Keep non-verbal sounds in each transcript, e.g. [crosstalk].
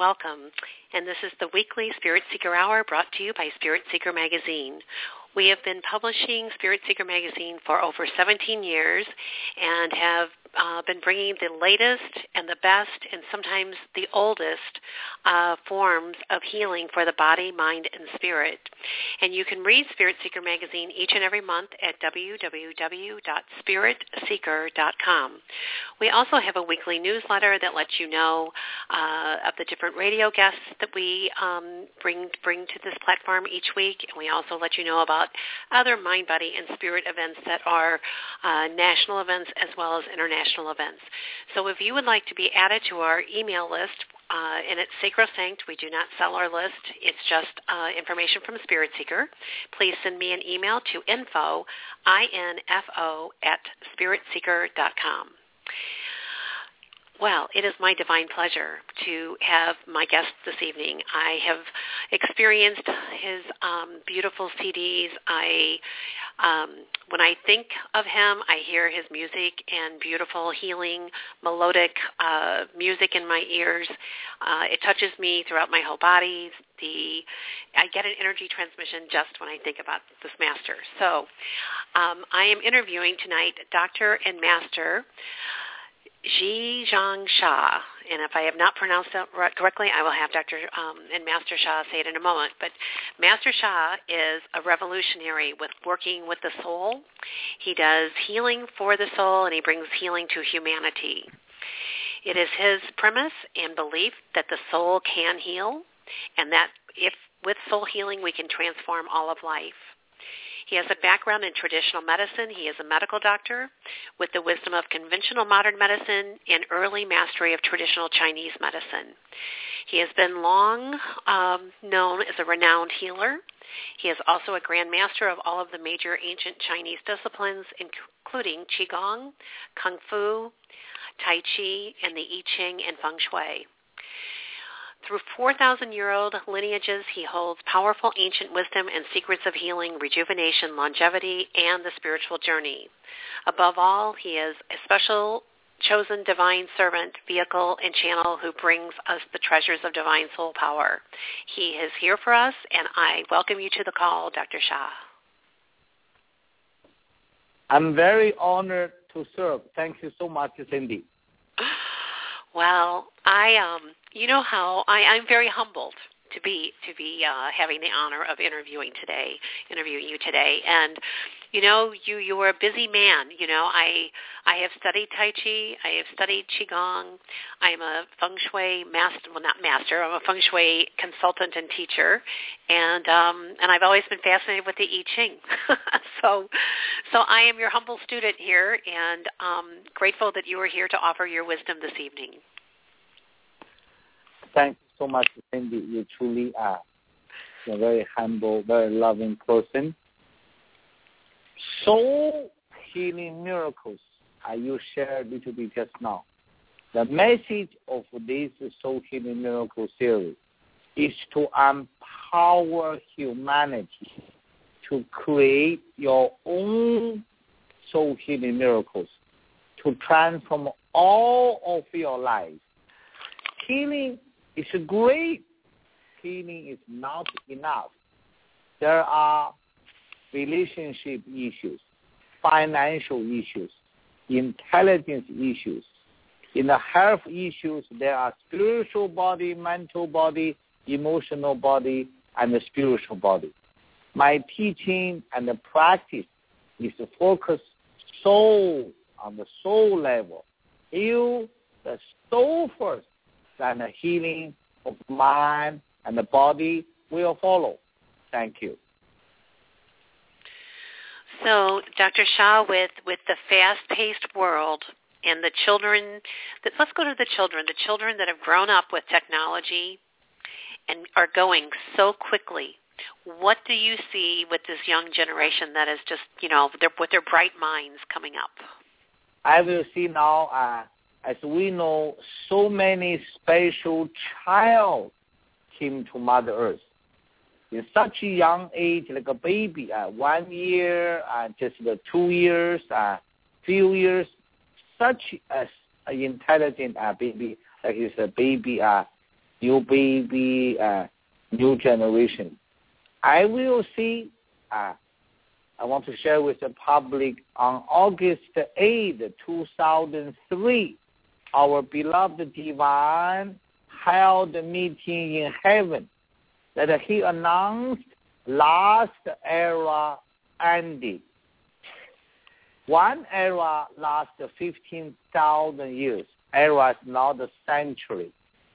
Welcome. And this is the weekly Spirit Seeker Hour brought to you by Spirit Seeker Magazine. We have been publishing Spirit Seeker magazine for over 17 years and have uh, been bringing the latest and the best and sometimes the oldest uh, forms of healing for the body, mind, and spirit. And you can read Spirit Seeker magazine each and every month at www.spiritseeker.com. We also have a weekly newsletter that lets you know uh, of the different radio guests that we um, bring bring to this platform each week, and we also let you know about other mind, body, and spirit events that are uh, national events as well as international events. So if you would like to be added to our email list, uh, and it's sacrosanct. We do not sell our list. It's just uh, information from Spirit Seeker. Please send me an email to info, I-N-F-O, at spiritseeker.com. Well, it is my divine pleasure to have my guest this evening. I have experienced his um, beautiful CDs. I, um, when I think of him, I hear his music and beautiful, healing, melodic uh, music in my ears. Uh, it touches me throughout my whole body. The I get an energy transmission just when I think about this master. So, um, I am interviewing tonight Dr. and Master. Ji Zhang Sha, and if I have not pronounced it correctly, I will have Dr. Um, and Master Sha say it in a moment. But Master Sha is a revolutionary with working with the soul. He does healing for the soul, and he brings healing to humanity. It is his premise and belief that the soul can heal, and that if with soul healing we can transform all of life. He has a background in traditional medicine. He is a medical doctor with the wisdom of conventional modern medicine and early mastery of traditional Chinese medicine. He has been long um, known as a renowned healer. He is also a grand master of all of the major ancient Chinese disciplines, including Qigong, Kung Fu, Tai Chi, and the I Ching and Feng Shui. Through 4,000-year-old lineages, he holds powerful ancient wisdom and secrets of healing, rejuvenation, longevity, and the spiritual journey. Above all, he is a special chosen divine servant, vehicle, and channel who brings us the treasures of divine soul power. He is here for us, and I welcome you to the call, Dr. Sha. I'm very honored to serve. Thank you so much, Cindy. Well, I um you know how I, I'm very humbled to be to be uh, having the honor of interviewing today, interviewing you today. And you know, you you are a busy man. You know, I I have studied Tai Chi, I have studied Qigong. I'm a Feng Shui master, well not master, I'm a Feng Shui consultant and teacher, and um, and I've always been fascinated with the I Ching. [laughs] so, so I am your humble student here, and um, grateful that you are here to offer your wisdom this evening. Thank you so much, Cindy. You truly are a very humble, very loving person. Soul healing miracles, you shared a little bit just now. The message of this soul healing miracle series is to empower humanity to create your own soul healing miracles, to transform all of your life. Healing is great. Healing is not enough. There are relationship issues, financial issues, intelligence issues. In the health issues, there are spiritual body, mental body, emotional body, and the spiritual body. My teaching and the practice is to focus soul on the soul level. Heal the soul first then the healing of mind and the body will follow. Thank you. So, Dr. Sha, with with the fast-paced world and the children, that let's go to the children. The children that have grown up with technology and are going so quickly. What do you see with this young generation that is just, you know, their, with their bright minds coming up? I will see now, uh, as we know, so many special child came to Mother Earth. In such a young age, like a baby, uh, one year, uh, just uh, two years, uh, few years, such as an intelligent uh, baby, like it's a baby, uh, new baby, uh, new generation. I will see, uh, I want to share with the public on August 8, 2003, our beloved divine held a meeting in heaven that he announced last era ended. One era lasted 15,000 years. Era is not a century.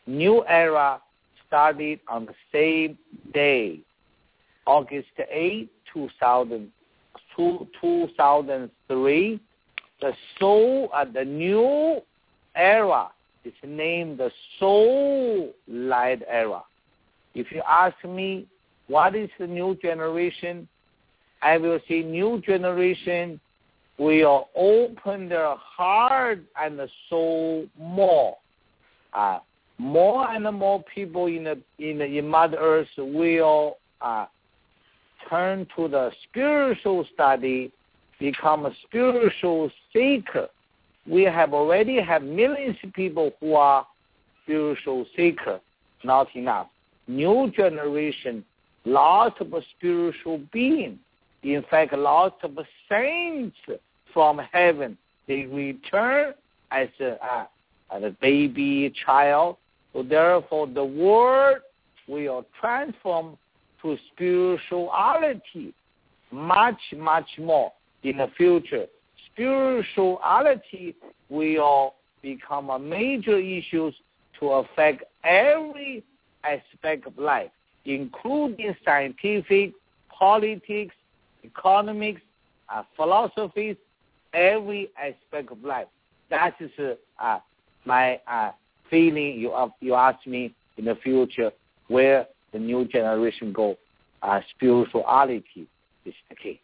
New era started on the same day, August 8, 2000, 2003. The soul of the new era is named the soul light era. If you ask me what is the new generation, I will say new generation will open their heart and the soul more. Uh, more and more people in the in the in Mother Earth will uh, turn to the spiritual study, become a spiritual seeker. We have already have millions of people who are spiritual seeker. Not enough. New generation, lots of spiritual being. In fact, lots of saints from heaven. They return as a, as a baby child so therefore, the world will transform to spirituality much, much more in the future. Spirituality will become a major issue to affect every aspect of life, including scientific, politics, economics, uh, philosophies, every aspect of life. That is uh, my uh, feeling you you ask me in the future where the new generation go. Uh, spirituality is the key.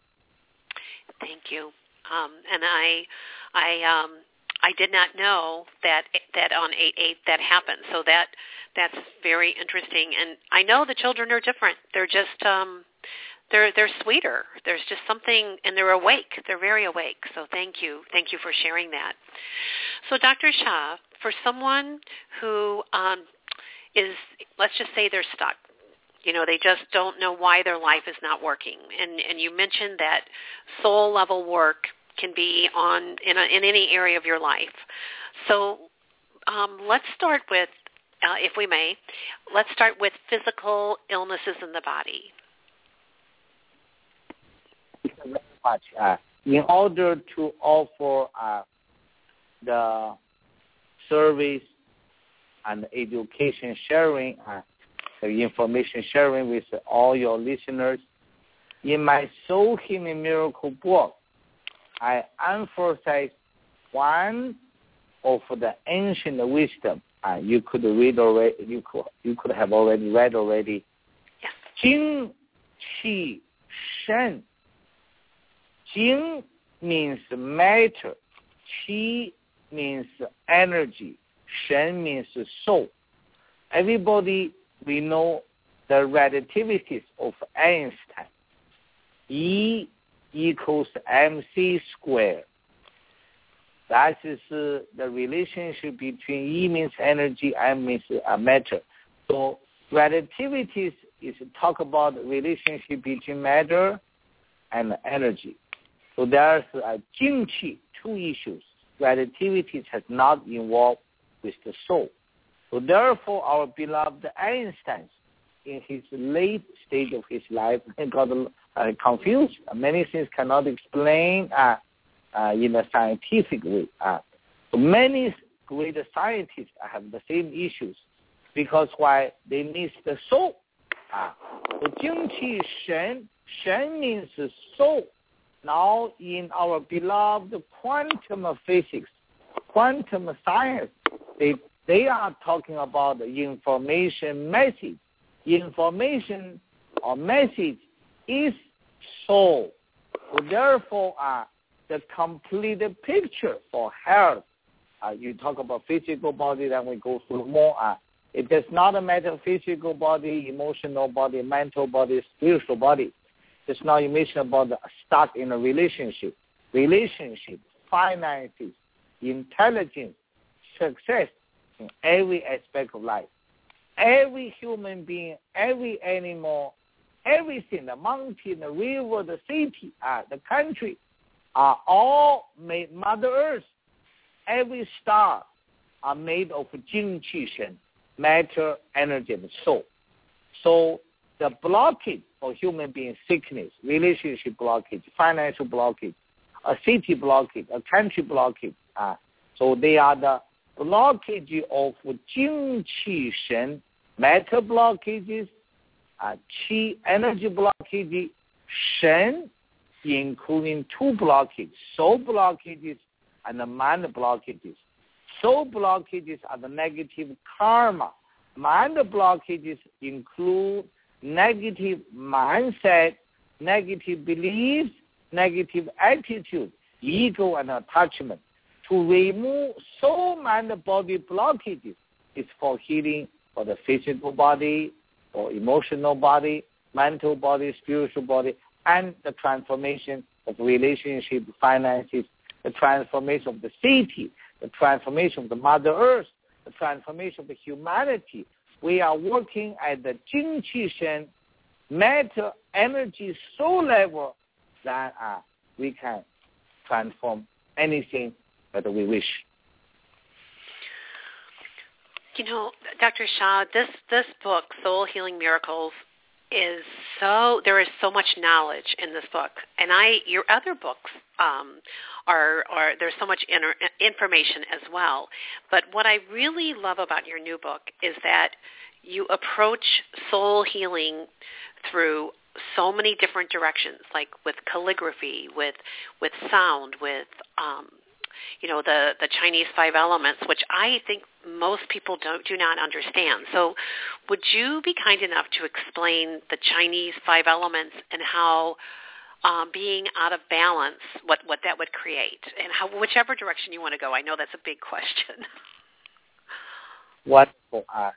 Thank you. Um, and I, I, um, I did not know that that on eight eight that happened. So that that's very interesting. And I know the children are different. They're just um, they're they're sweeter. There's just something, and they're awake. They're very awake. So thank you, thank you for sharing that. So Dr. Sha, for someone who um, is, let's just say they're stuck. You know, they just don't know why their life is not working. And and you mentioned that soul level work can be on in a, in any area of your life. So um, let's start with, uh, if we may, let's start with physical illnesses in the body. Thank you very much. Uh, in order to offer uh, the service and education sharing, uh, the information sharing with all your listeners. In my Soul Healing Miracle book, I emphasize one of the ancient wisdom. Uh, you could read already. You could you could have already read already. Jing, qi, shen. Jing means matter. Qi means energy. Shen means soul. Everybody, we know the relativities of Einstein. E equals mc squared. That is uh, the relationship between E means energy, M means uh, matter. So relativities is talk about relationship between matter and energy. So there's a Jingqi, two issues relativity has not involved with the soul. So therefore, our beloved Einstein, in his late stage of his life, [laughs] got uh, confused. Many things cannot explain uh, uh, in a scientific way. Uh, so many great scientists have the same issues because why they miss the soul. Uh, so Jingqi Shen, Shen means soul. now in our beloved quantum physics, quantum science, they they are talking about the information message. Information or message is soul. So therefore, uh, the complete picture for health. Uh, you talk about physical body, then we go through more. Uh, it does not matter physical body, emotional body, mental body, spiritual body. It's not you mention about the start in a relationship, relationship, finances, intelligence, success in every aspect of life. Every human being, every animal, everything, the mountain, the river, the city, uh, the country, are all made Mother Earth. Every star are made of Jing Qi Shen, matter, energy, and soul. So the blockage for human being sickness, relationship blockage, financial blockage, a city blockage, a country blockage. Uh, so they are the blockage of Jing Qi Shen, matter blockages, Qi energy blockage, Shen including two blockages, soul blockages and the mind blockages. Soul blockages are the negative karma. Mind blockages include negative mindset, negative beliefs, negative attitude, ego and attachment. To remove soul mind body blockages is for healing for the physical body, for emotional body, mental body, spiritual body, and the transformation of relationship, finances, the transformation of the city, the transformation of the Mother Earth, the transformation of the humanity. We are working at the Jing Qi Shen matter, energy, soul level that uh, we can transform anything that we wish. You know, Dr. Sha, this this book, Soul Healing Miracles, is so there is so much knowledge in this book and i your other books um are are there's so much inter, information as well but what i really love about your new book is that you approach soul healing through so many different directions like with calligraphy with with sound with um you know the the Chinese five elements, which I think most people don't do not understand. So, would you be kind enough to explain the Chinese five elements and how um, being out of balance, what what that would create, and how whichever direction you want to go? I know that's a big question. [laughs] Wonderful, uh,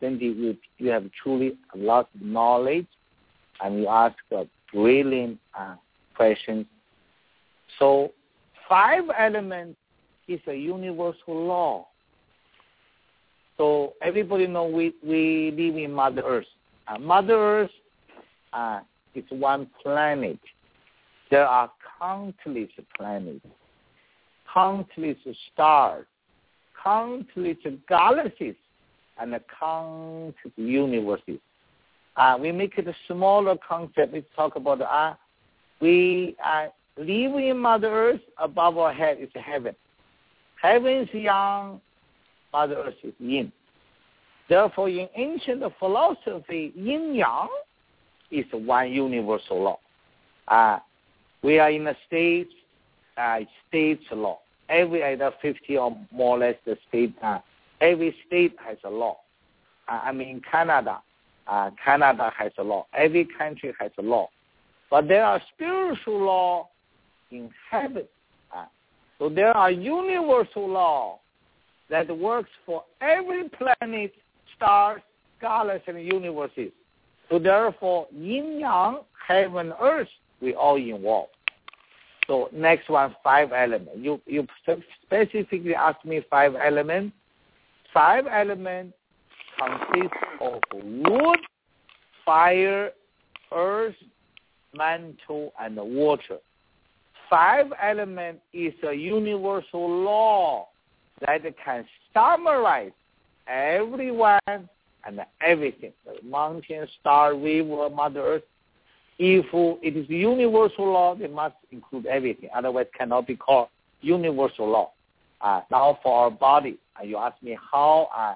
Cindy. You you have truly a lot of knowledge, and you ask a brilliant uh, questions. So five elements is a universal law. So everybody know we, we live in Mother Earth. Uh, Mother Earth uh, is one planet. There are countless planets, countless stars, countless galaxies, and countless universes. Uh, we make it a smaller concept. We talk about uh, we uh, living in Mother Earth, above our head is heaven. Heaven is yang, Mother Earth is yin. Therefore, in ancient philosophy, yin yang is one universal law. Uh, we are in a state, uh, state's law. Every either 50 or more or less the state, uh, every state has a law. Uh, I mean, Canada, uh, Canada has a law. Every country has a law. But there are spiritual law in heaven. So there are universal laws that works for every planet, stars, galaxies, and universes. So therefore, yin yang, heaven, earth, we all involved. So next one, five elements. You you specifically asked me five elements. Five elements consist of wood, fire, earth, metal, and water five element is a universal law that can summarize everyone and everything. The mountain, star, river, Mother Earth. If it is universal law, it must include everything. Otherwise, cannot be called universal law. Uh, now, for our body, uh, you ask me how uh,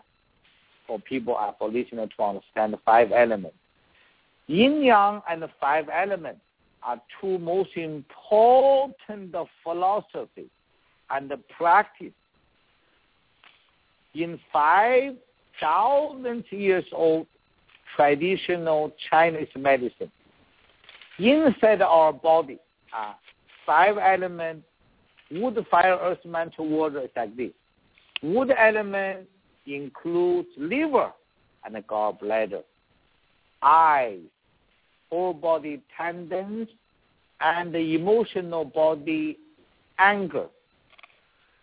for people, uh, for listeners to understand the five elements. Yin Yang and the five elements are two most important philosophy and the practice in 5,000 years old traditional Chinese medicine. Inside our body are five elements, wood, fire, earth, metal, water is like this. Wood element includes liver and gallbladder, eyes, whole body tendons, and the emotional body anger.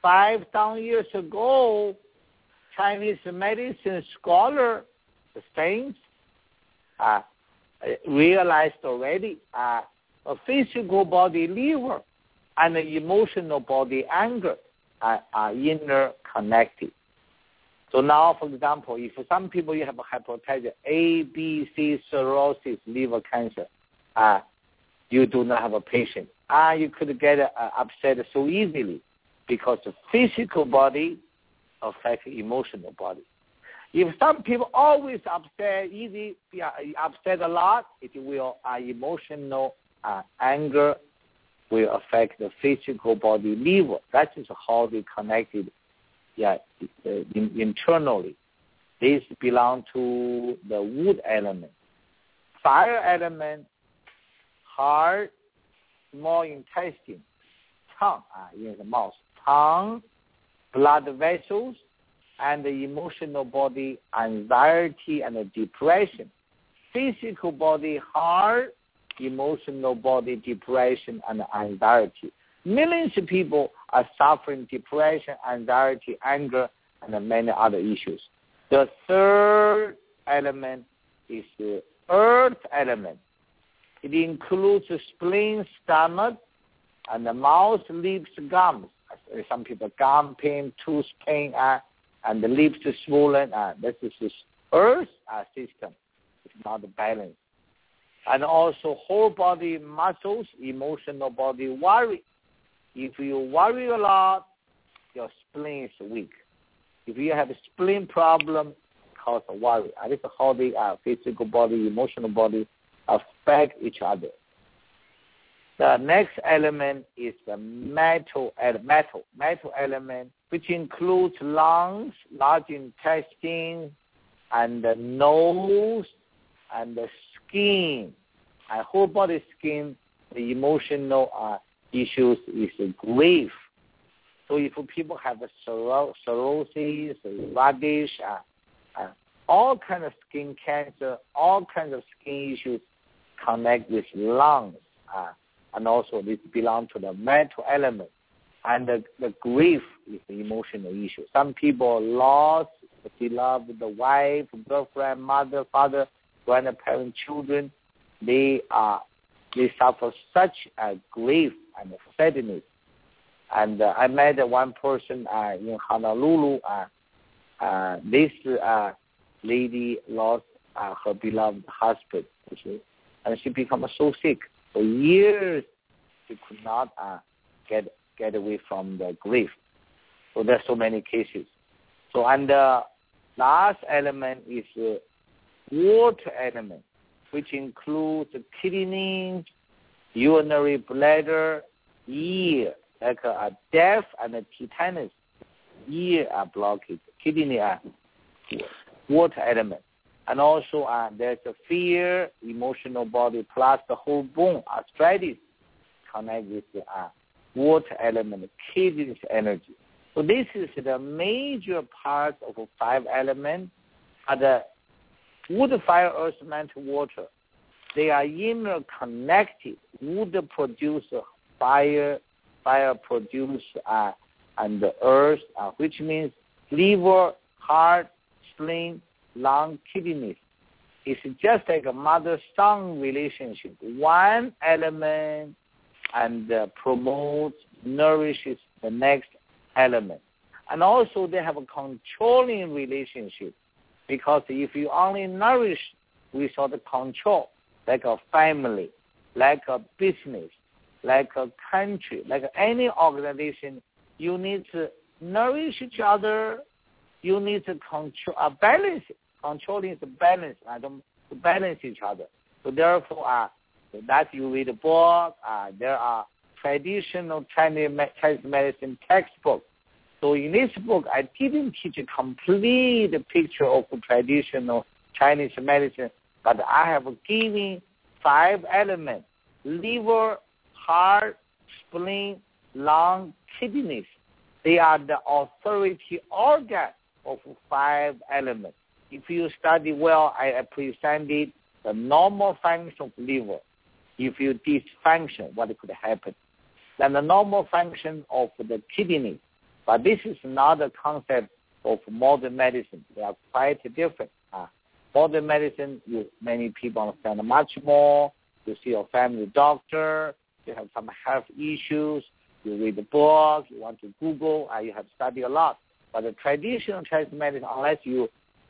Five thousand years ago, Chinese medicine scholar, the saints, uh, realized already uh, a physical body liver and the emotional body anger are, are interconnected. So now, for example, if some people you have a hypertension, A, B, C, cirrhosis, liver cancer, uh, you do not have a patient. Ah, uh, you could get uh, upset so easily because the physical body affects emotional body. If some people always upset, easy, yeah, upset a lot, it will uh, emotional uh, anger will affect the physical body liver. That is how they connected yeah, in, internally. This belong to the wood element. Fire element, heart, small intestine, tongue, uh, in the mouth, tongue, blood vessels, and the emotional body, anxiety and depression. Physical body, heart, emotional body, depression, and anxiety. Millions of people are suffering depression, anxiety, anger, and many other issues. The third element is the earth element. It includes the spleen, stomach, and the mouth, lips, gums. Some people gum pain, tooth pain, uh, and the lips swollen. Uh, this is the earth uh, system. It's not balanced. And also whole body muscles, emotional body worry. If you worry a lot, your spleen is weak. If you have a spleen problem, cause a worry. And this is how the uh, physical body, emotional body affect each other. The next element is the metal, metal, metal element, which includes lungs, large intestine, and the nose, and the skin, and whole body skin, the emotional uh, issues is grief. So if people have a psoriasis, radish, uh, uh, all kind of skin cancer, all kinds of skin issues connect with lungs, uh, and also this belong to the metal element. And the, the grief is the emotional issue. Some people lost the beloved the wife, girlfriend, mother, father, grandparent, children. They are they suffer such a grief and sadness. And uh, I met one person uh, in Honolulu. Uh, uh, this uh, lady lost uh, her beloved husband, and she became so sick for years. She could not uh, get get away from the grief. So there's so many cases. So and the last element is uh, water element, which includes kidney, urinary bladder, ear, like a, deaf and a tinnitus, ear are blocked, kidney are water element. And also uh, there's a fear, emotional body, plus the whole bone, arthritis, connect with the uh, water element, kidney energy. So this is the major part of five elements. Are the wood, fire, earth, metal, water they are interconnected. Wood produce fire, fire produce uh, and the earth, uh, which means liver, heart, spleen, lung, kidneys. It's just like a mother-son relationship. One element and uh, promotes, nourishes the next element. And also they have a controlling relationship because if you only nourish without control, like a family, like a business, like a country, like any organization, you need to nourish each other. You need to control, uh, balance, controlling the balance, uh, to balance each other. So therefore, uh, that you read a book. Uh, there are traditional Chinese, Chinese medicine textbooks. So in this book, I didn't teach a complete picture of traditional Chinese medicine, but I have given five elements: liver, heart, spleen, lung, kidneys. They are the authority organ of five elements. If you study well, I presented the normal function of liver. If you dysfunction, what could happen? Then the normal function of the kidney. But this is not the concept of modern medicine. They are quite different. Uh, modern medicine, you, many people understand much more. You see your family doctor. You have some health issues. You read the book. You want to Google. Uh, you have studied a lot. But the traditional Chinese medicine, unless you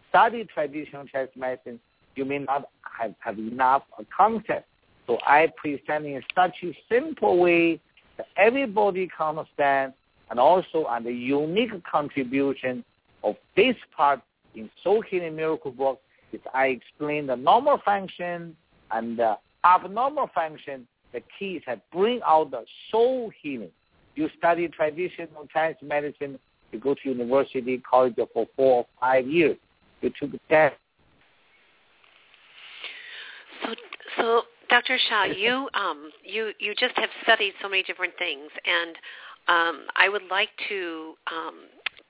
study traditional Chinese medicine, you may not have, have enough a concept. So I present in such a simple way that everybody can understand and also on the unique contribution of this part in Soul Healing Miracle Book is I explain the normal function and the abnormal function. The key is to bring out the soul healing. You study traditional Chinese medicine, you go to university, college for four or five years. You took test. So, so Dr. Sha, you um, you you just have studied so many different things, and um, I would like to um,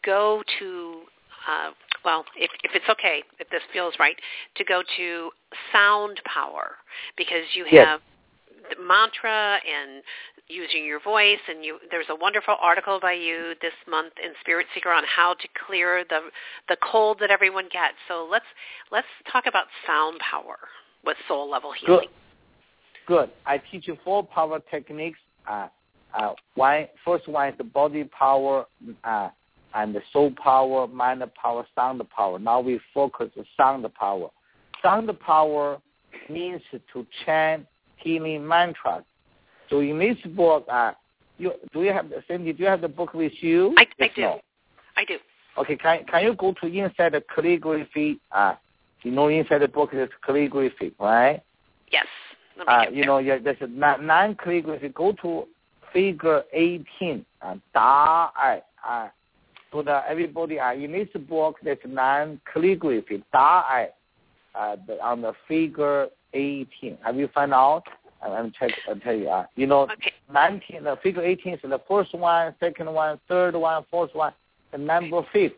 go to, uh, well, if, if it's okay, if this feels right, to go to sound power because you have yes. the mantra and using your voice and you there's a wonderful article by you this month in Spirit Seeker on how to clear the the cold that everyone gets. So let's let's talk about sound power with soul level healing. Good. Good. I teach you four power techniques. Uh, uh, one first one is the body power uh, and the soul power, mind power, sound power. Now we focus on sound power. Sound power means to chant healing mantras. So in this book, uh, you, do you have Cindy? Do you have the book with you? I, I do. No. I do. Okay, can can you go to inside the calligraphy? Uh, you know, inside the book is calligraphy, right? Yes. Uh, you know, yeah, there's a non-calligraphy. Go to figure 18, uh, 答案啊。So that everybody uh, in this book there's nine calligraphy 答案 uh, the, on the figure 18. Have you found out? I'm check. I'll tell you. Uh, you know, okay. 19. The figure 18 is the first one, second one, third one, fourth one, the number fifth.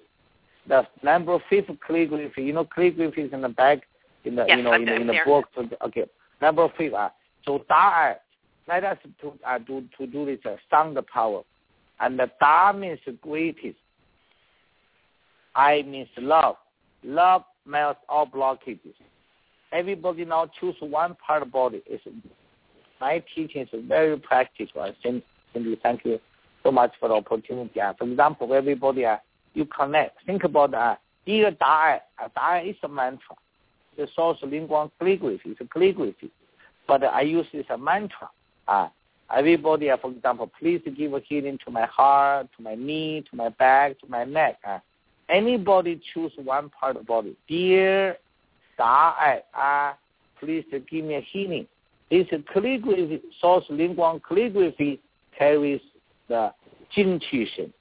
The number fifth calligraphy. You know, calligraphy is in the back, in the yes, you know in, in the there. book. So, okay, number fifth. Uh, so 答案 let us to uh, do to do this uh, sound power, and the Da means greatest. I means love. Love melts all blockages. Everybody now choose one part of body. It's, my teaching is very practical. Cindy, thank you so much for the opportunity. Uh, for example, everybody, uh, you connect. Think about uh, 第一个答案，啊，答案 is a mantra. The source 灵光 calligraphy is a calligraphy, but I use it as a mantra. Uh, everybody, uh, for example, please give a healing to my heart, to my knee, to my back, to my neck. Uh, anybody choose one part of the body. Dear Da uh, please give me a healing. This calligraphy, source Lingguang calligraphy carries the Jing Qi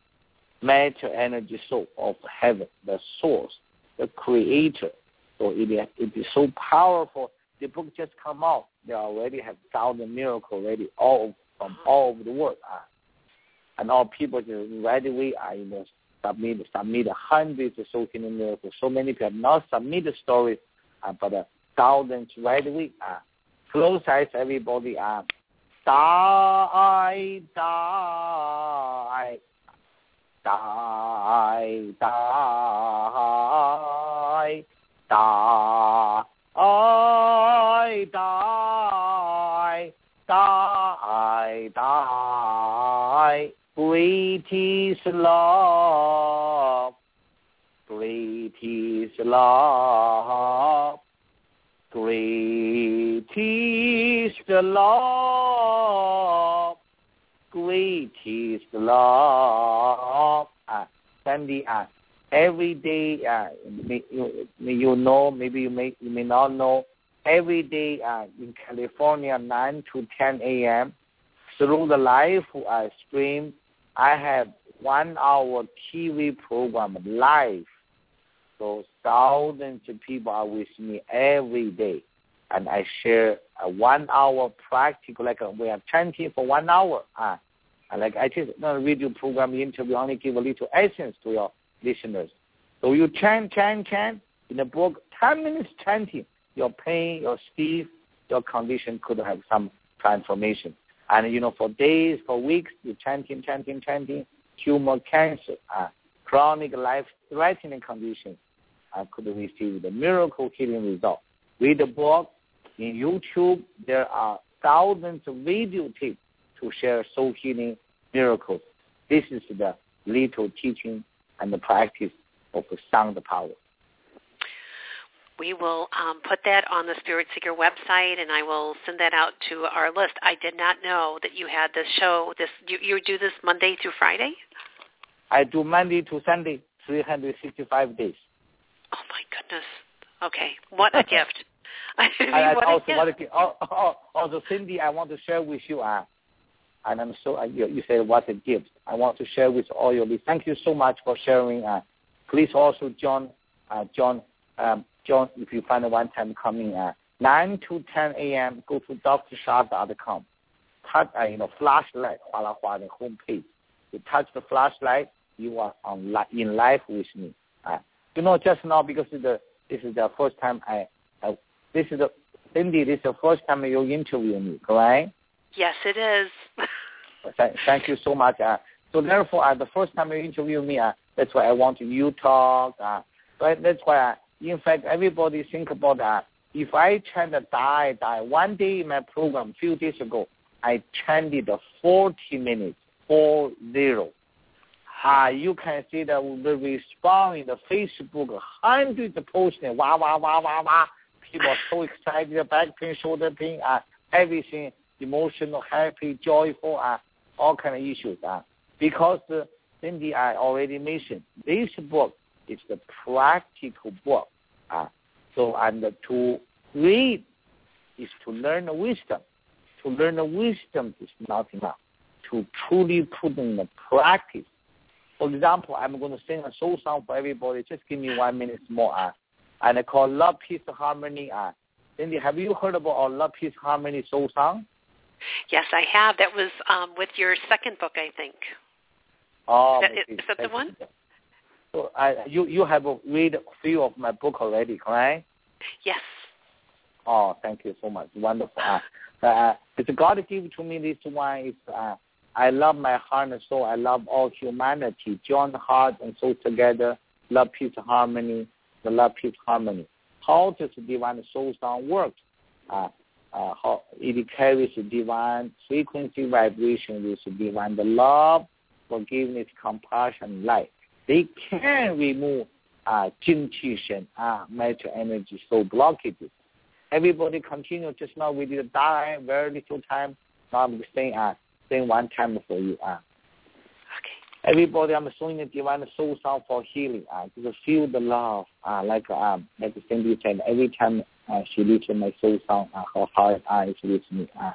matter energy soul of heaven, the source, the creator. So it, it is so powerful the book just come out, they already have thousand miracles already all from all over the world. Uh, and all people just right away are you know submit submit hundreds of so many miracles. So many people have not submitted stories, uh, but uh, thousands right away. Uh, close eyes, everybody. Uh, die, die, die, die, die. I die, die, die. Great is love, great is love, great is the love, great is the love. Ah, Sandy, ah, every day, uh, may, you, may you know, maybe you may you may not know, every day uh, in California, 9 to 10 a.m. Through the live uh, stream, I have one hour TV program live. So thousands of people are with me every day. And I share a one hour practical, like uh, we have chanting for one hour. Uh, and like I just not video program interview, only give a little essence to your listeners. So you chant, chant, chant. In the book, 10 minutes chanting, your pain, your stiff, your condition could have some transformation. And, you know, for days, for weeks, you chanting, chanting, chanting, tumor, cancer, uh, chronic life-threatening conditions uh, could receive the miracle healing result. Read the book. In YouTube, there are thousands of video tips to share soul healing miracles. This is the little teaching and the practice of sound power. We will um, put that on the Spirit Seeker website, and I will send that out to our list. I did not know that you had this show. This you, you do this Monday through Friday. I do Monday to Sunday, 365 days. Oh my goodness! Okay, what a [laughs] gift! [laughs] I mean, what also, a what gift. a, also, Cindy, I want to share with you. Uh, and I'm so uh, you, you said what a gift. I want to share with all your listeners. Thank you so much for sharing. Uh, please also join uh, John um, John, if you find a one time coming at 9 to 10 a.m., go to drsha.com. Touch, uh, you know, flashlight, Hua Hua, the homepage. You touch the flashlight, you are on li- in life with me. Uh, you know, just now because the this is the first time I, I this is the Cindy, this is the first time you interview me, right? Yes, it is. [laughs] thank, thank you so much. Uh, so therefore, uh, the first time you interview me, uh, that's why I want you talk. Uh, so that's why in fact, everybody think about that. If I to die, die one day in my program, few days ago, I chanted 40 minutes, four zero. Uh, you can see that the response in the Facebook, hundreds of posts, wah, wah, wah, wah, wah. People are so excited, back pain, shoulder pain, uh, everything emotional, happy, joyful, uh, all kind of issues. Uh, because uh, Cindy, I already mentioned, this book is the practical book. Uh, so, and to read is to learn the wisdom. To learn the wisdom is not enough. To truly put in the practice. For example, I'm going to sing a soul song for everybody. Just give me one minute more. Uh, and I call Love, Peace, Harmony. Uh, Cindy, have you heard about our Love, Peace, Harmony soul song? Yes, I have. That was um, with your second book, I think. Oh, Is is that the one? So uh, you you have read a few of my book already, right? Yes. Oh, thank you so much. Wonderful. Uh, uh, it's God give to me this one. Is uh, I love my heart and soul. I love all humanity. Join heart and soul together. Love, peace, harmony. The love, peace, harmony. How does the divine soul sound work? Uh, uh, how it carries the divine frequency vibration with divine the love, forgiveness, compassion, light they can remove uh, Jing Qi Shen, uh, mental energy soul blockages. Everybody continue, just now we did die very little time. Now I'm saying, uh, saying one time for you. Uh. Okay. Everybody, I'm showing the divine soul sound for healing. Uh, just feel the love, uh, like um, like Cindy said, every time uh, she listen my soul sound, uh, her heart uh, is listening. Uh.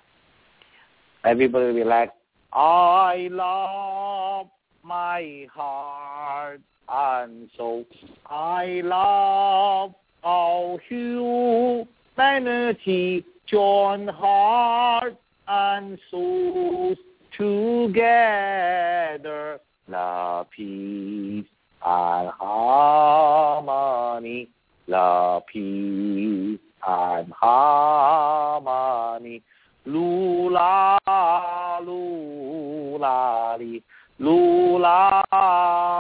Everybody relax. I love my heart and soul. I love all humanity. Join heart and souls together. Love, peace, and harmony. Love, peace, and harmony. Lula, lula, li. Lula,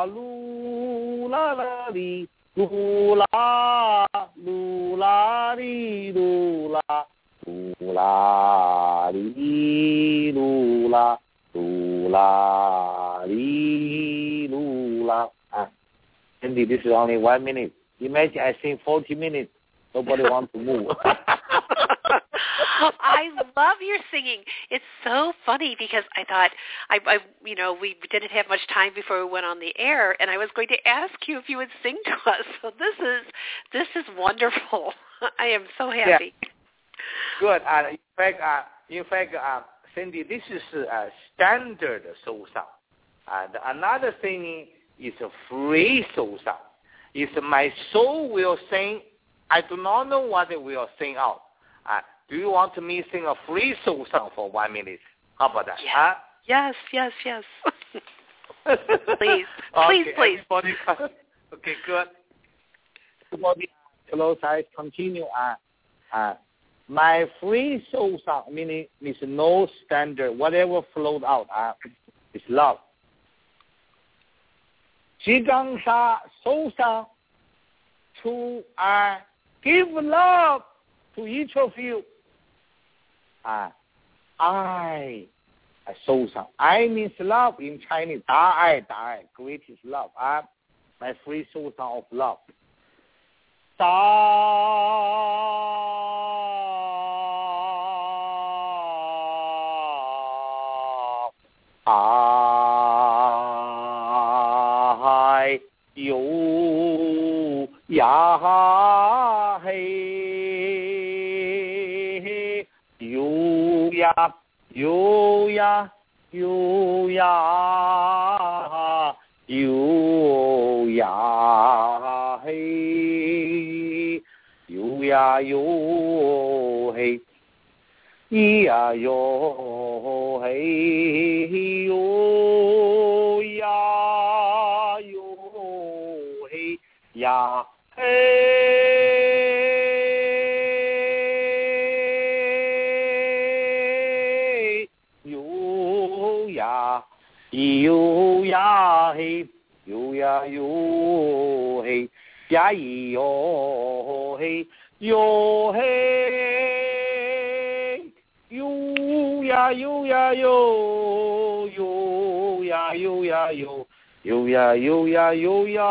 lula, la, li. Lula, lula, li, lula. Lula, li, lula. Lula, li, lula. Ah, Cindy, this is only one minute. Imagine I sing 40 minutes. Nobody wants to move. [laughs] I love your singing. It's so funny because I thought I, I, you know, we didn't have much time before we went on the air, and I was going to ask you if you would sing to us. So this is this is wonderful. [laughs] I am so happy. Yeah. Good. Uh, in fact, uh, in fact, uh, Cindy, this is a standard soul sound. And another thing is a free soul sound. Is my soul will sing. I do not know what it will sing out. Uh, do you want me sing a free soul song for one minute? How about that? Yeah. Huh? Yes, yes, yes. Please. [laughs] okay, Please, please. everybody come- okay, good. Everybody close eyes. Continue. Uh, uh, my free soul sound meaning is no standard. Whatever flowed out uh, is love. 吉冈沙 soul sound to uh, give love to each of you. Uh, I a soul sound. I means love in Chinese. 大爱大爱 greatest love. Uh, my free soul sound of love. 大爱 呀有呀有呀有呀嘿，有呀有嘿。咿呀哟嘿哟呀哟嘿呀嘿哟呀嘿哟呀哟嘿呀咿哟嘿哟嘿。哟呀哟呀哟哟呀哟呀哟哟呀哟呀哟呀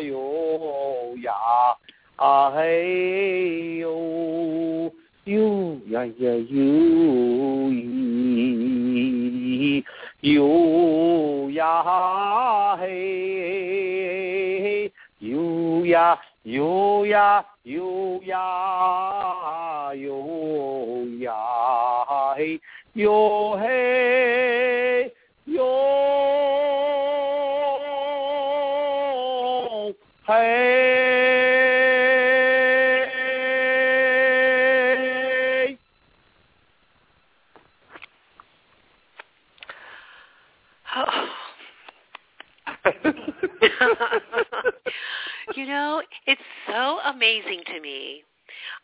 哟呀啊嘿哟哟呀呀哟 yo याहे यूया यूया यूया yo याहे yo hey you know, it's so amazing to me.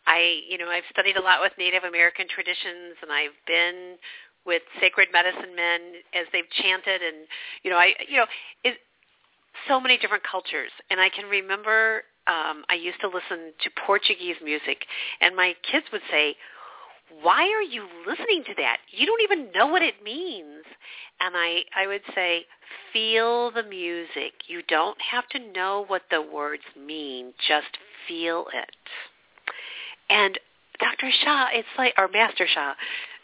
I, you know, I've studied a lot with Native American traditions, and I've been with sacred medicine men as they've chanted, and you know, I, you know, it, so many different cultures, and I can remember um, I used to listen to Portuguese music, and my kids would say, why are you listening to that? You don't even know what it means. And I, I would say, feel the music. You don't have to know what the words mean. Just feel it. And Dr. Sha, it's like, or Master Sha,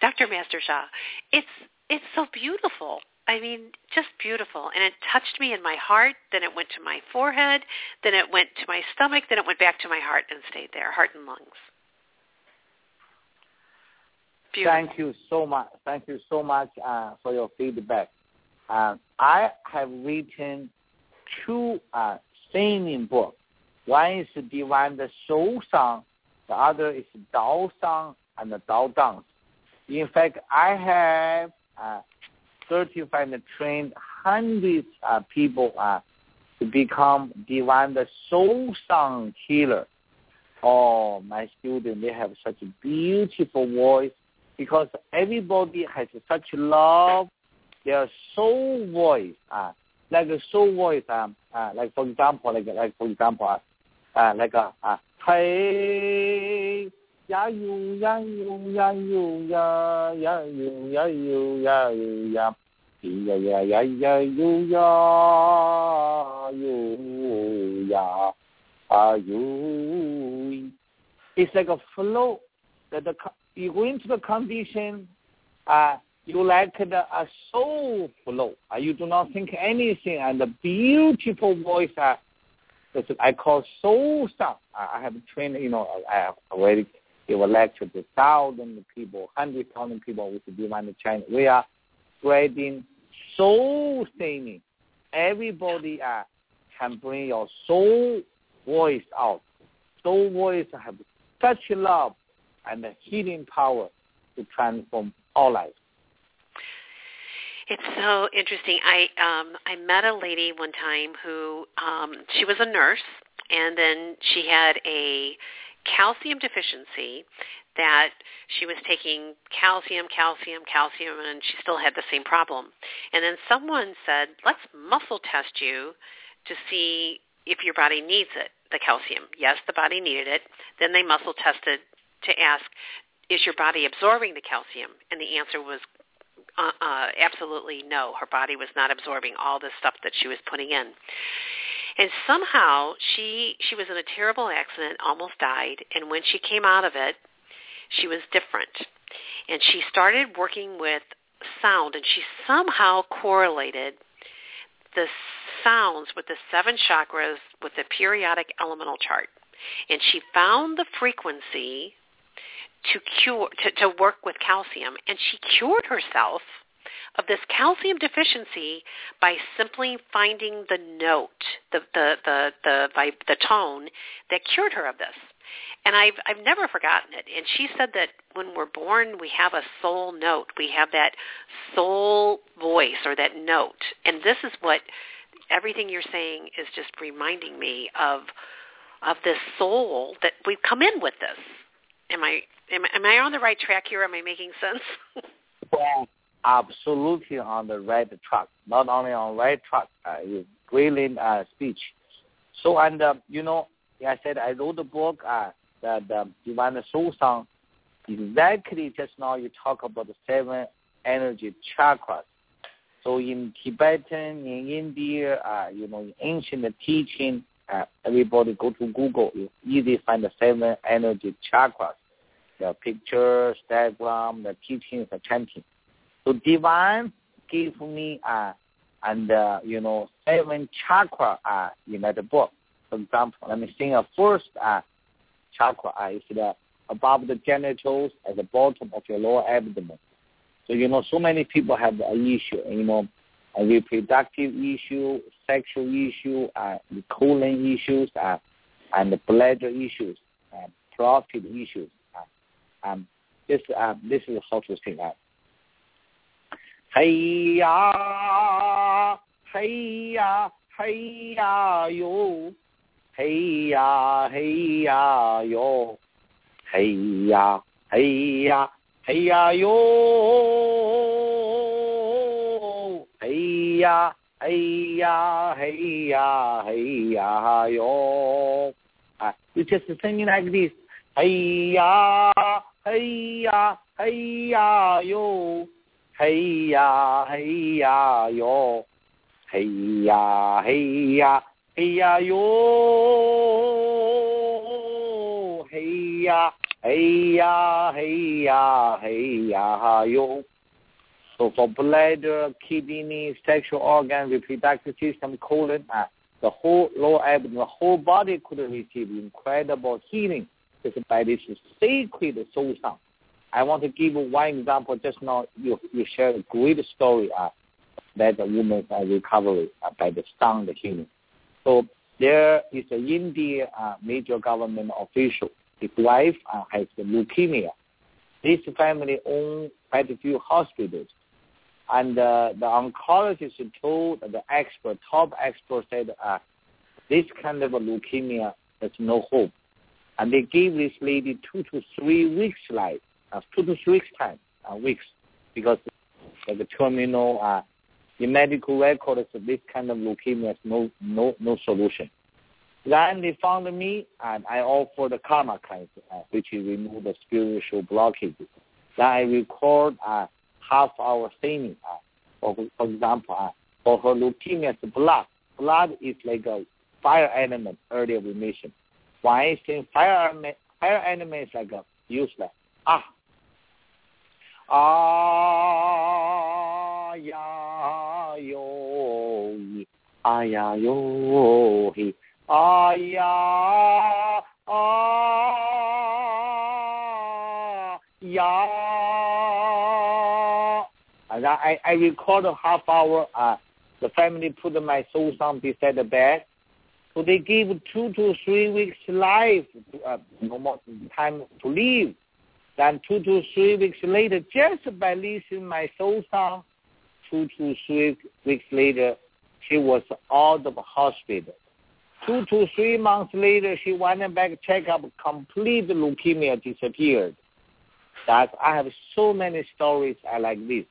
Dr. Master Sha, it's, it's so beautiful. I mean, just beautiful. And it touched me in my heart. Then it went to my forehead. Then it went to my stomach. Then it went back to my heart and stayed there, heart and lungs. Beautiful. Thank you so much. Thank you so much uh, for your feedback. Uh, I have written two uh, singing books. One is Divine the Soul Song. The other is Dao Song and the Dao Dance. In fact, I have uh, certified and trained hundreds of people uh, to become Divine the Soul Song healer. Oh, my students, they have such a beautiful voice because everybody has such love, their soul voice, uh, like a soul voice, um, uh, like for example, like like for example, uh, uh, like a uh, hey, ya you ya you ya you ya ya you ya you ya you ya. Ya ya ya ya you ya you ya ah you. It's like a flow that the you go into the condition, uh, you like the a soul flow. Uh, you do not think anything, and the beautiful voice, uh, That's I call soul sound. I have trained, you know, I have already give a lecture to thousand people, hundred thousand people with the divine China. We are spreading soul singing. Everybody uh, can bring your soul voice out. Soul voice have such love and the healing power to transform all lives. It's so interesting. I um I met a lady one time who um she was a nurse and then she had a calcium deficiency that she was taking calcium, calcium, calcium, and she still had the same problem. And then someone said, let's muscle test you to see if your body needs it, the calcium. Yes, the body needed it. Then they muscle tested to ask, is your body absorbing the calcium? And the answer was uh, uh, absolutely no. Her body was not absorbing all the stuff that she was putting in. And somehow she she was in a terrible accident, almost died, and when she came out of it, she was different. And she started working with sound and she somehow correlated the sounds with the seven chakras with the periodic elemental chart. And she found the frequency to cure to, to work with calcium and she cured herself of this calcium deficiency by simply finding the note, the the the the, the, the tone that cured her of this. And I've I've never forgotten it. And she said that when we're born, we have a soul note. We have that soul voice or that note. And this is what everything you're saying is just reminding me of of this soul that we've come in with this. Am I am, am I on the right track here? Am I making sense? [laughs] well, absolutely on the right track. Not only on right track, uh, brilliant uh, speech. So and uh, you know, I said I wrote a book, uh, the, the Divine Soul Song. Exactly just now you talk about the seven energy chakras. So in Tibetan, in India, uh, you know, in ancient teaching, everybody go to Google, you easily find the seven energy chakras, the pictures, diagram, the teachings, the chanting. So divine gave me uh, and uh, you know seven chakra uh, in that book. For example, let me sing a first uh, chakra uh, is the above the genitals at the bottom of your lower abdomen. So you know, so many people have an issue, you know, reproductive issue, sexual issue, uh, the issues, uh, and the pleasure issues, uh, profit issues. Uh, um, this uh, this is how to sing out. Hey-ya, hey-ya, hey-ya, yo. Hey-ya, hey-ya, yo. Hey-ya, hey-ya, hey-ya, yo. Hey ya, hey ya, हैया हैया हैया हैया yo. Uh, it's just singing like this. Hey ya, hey ya, hey ya, yo. Hey ya, hey ya, yo. Hey ya, hey ya, hey ya, yo. Hey ya, hey ya, hey ya, hey ya, yo. So for bladder, kidney, sexual organ, reproductive system, colon, uh, the whole lower abdomen, the whole body could receive incredible healing just by this sacred soul sound. I want to give one example. Just now, you you shared a great story uh, that the woman's uh, recovery uh, by the sound healing. So there is an Indian uh, major government official. His wife uh, has leukemia. This family owns quite a few hospitals. And uh, the oncologist told the expert, top expert said, uh, this kind of a leukemia, there's no hope. And they gave this lady two to three weeks life uh, two to three weeks time, uh, weeks, because like the terminal, uh, in medical records, of this kind of leukemia has no, no, no solution. Then they found me, and I offered the karma cleanse, uh, which is remove the spiritual blockages. Then I record uh, half our thinning eye. For, for example, uh, for her leukemia's blood, blood is like a fire element earlier we mentioned. Why since fire element, fire element is like a useless. Ah. Ah ya yo ah ya yo he ah ya And I, I record a half hour. Uh, the family put my soul song beside the bed. So they give two to three weeks life, uh, no more time to live. Then two to three weeks later, just by listening my soul song, two to three weeks later, she was out of hospital. Two to three months later, she went back check up, complete leukemia disappeared. That I have so many stories I like this.